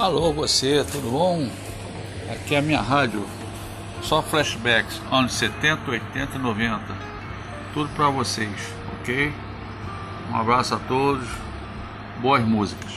Alô, você, tudo bom? Aqui é a minha rádio, só flashbacks, anos 70, 80 e 90. Tudo para vocês, ok? Um abraço a todos, boas músicas.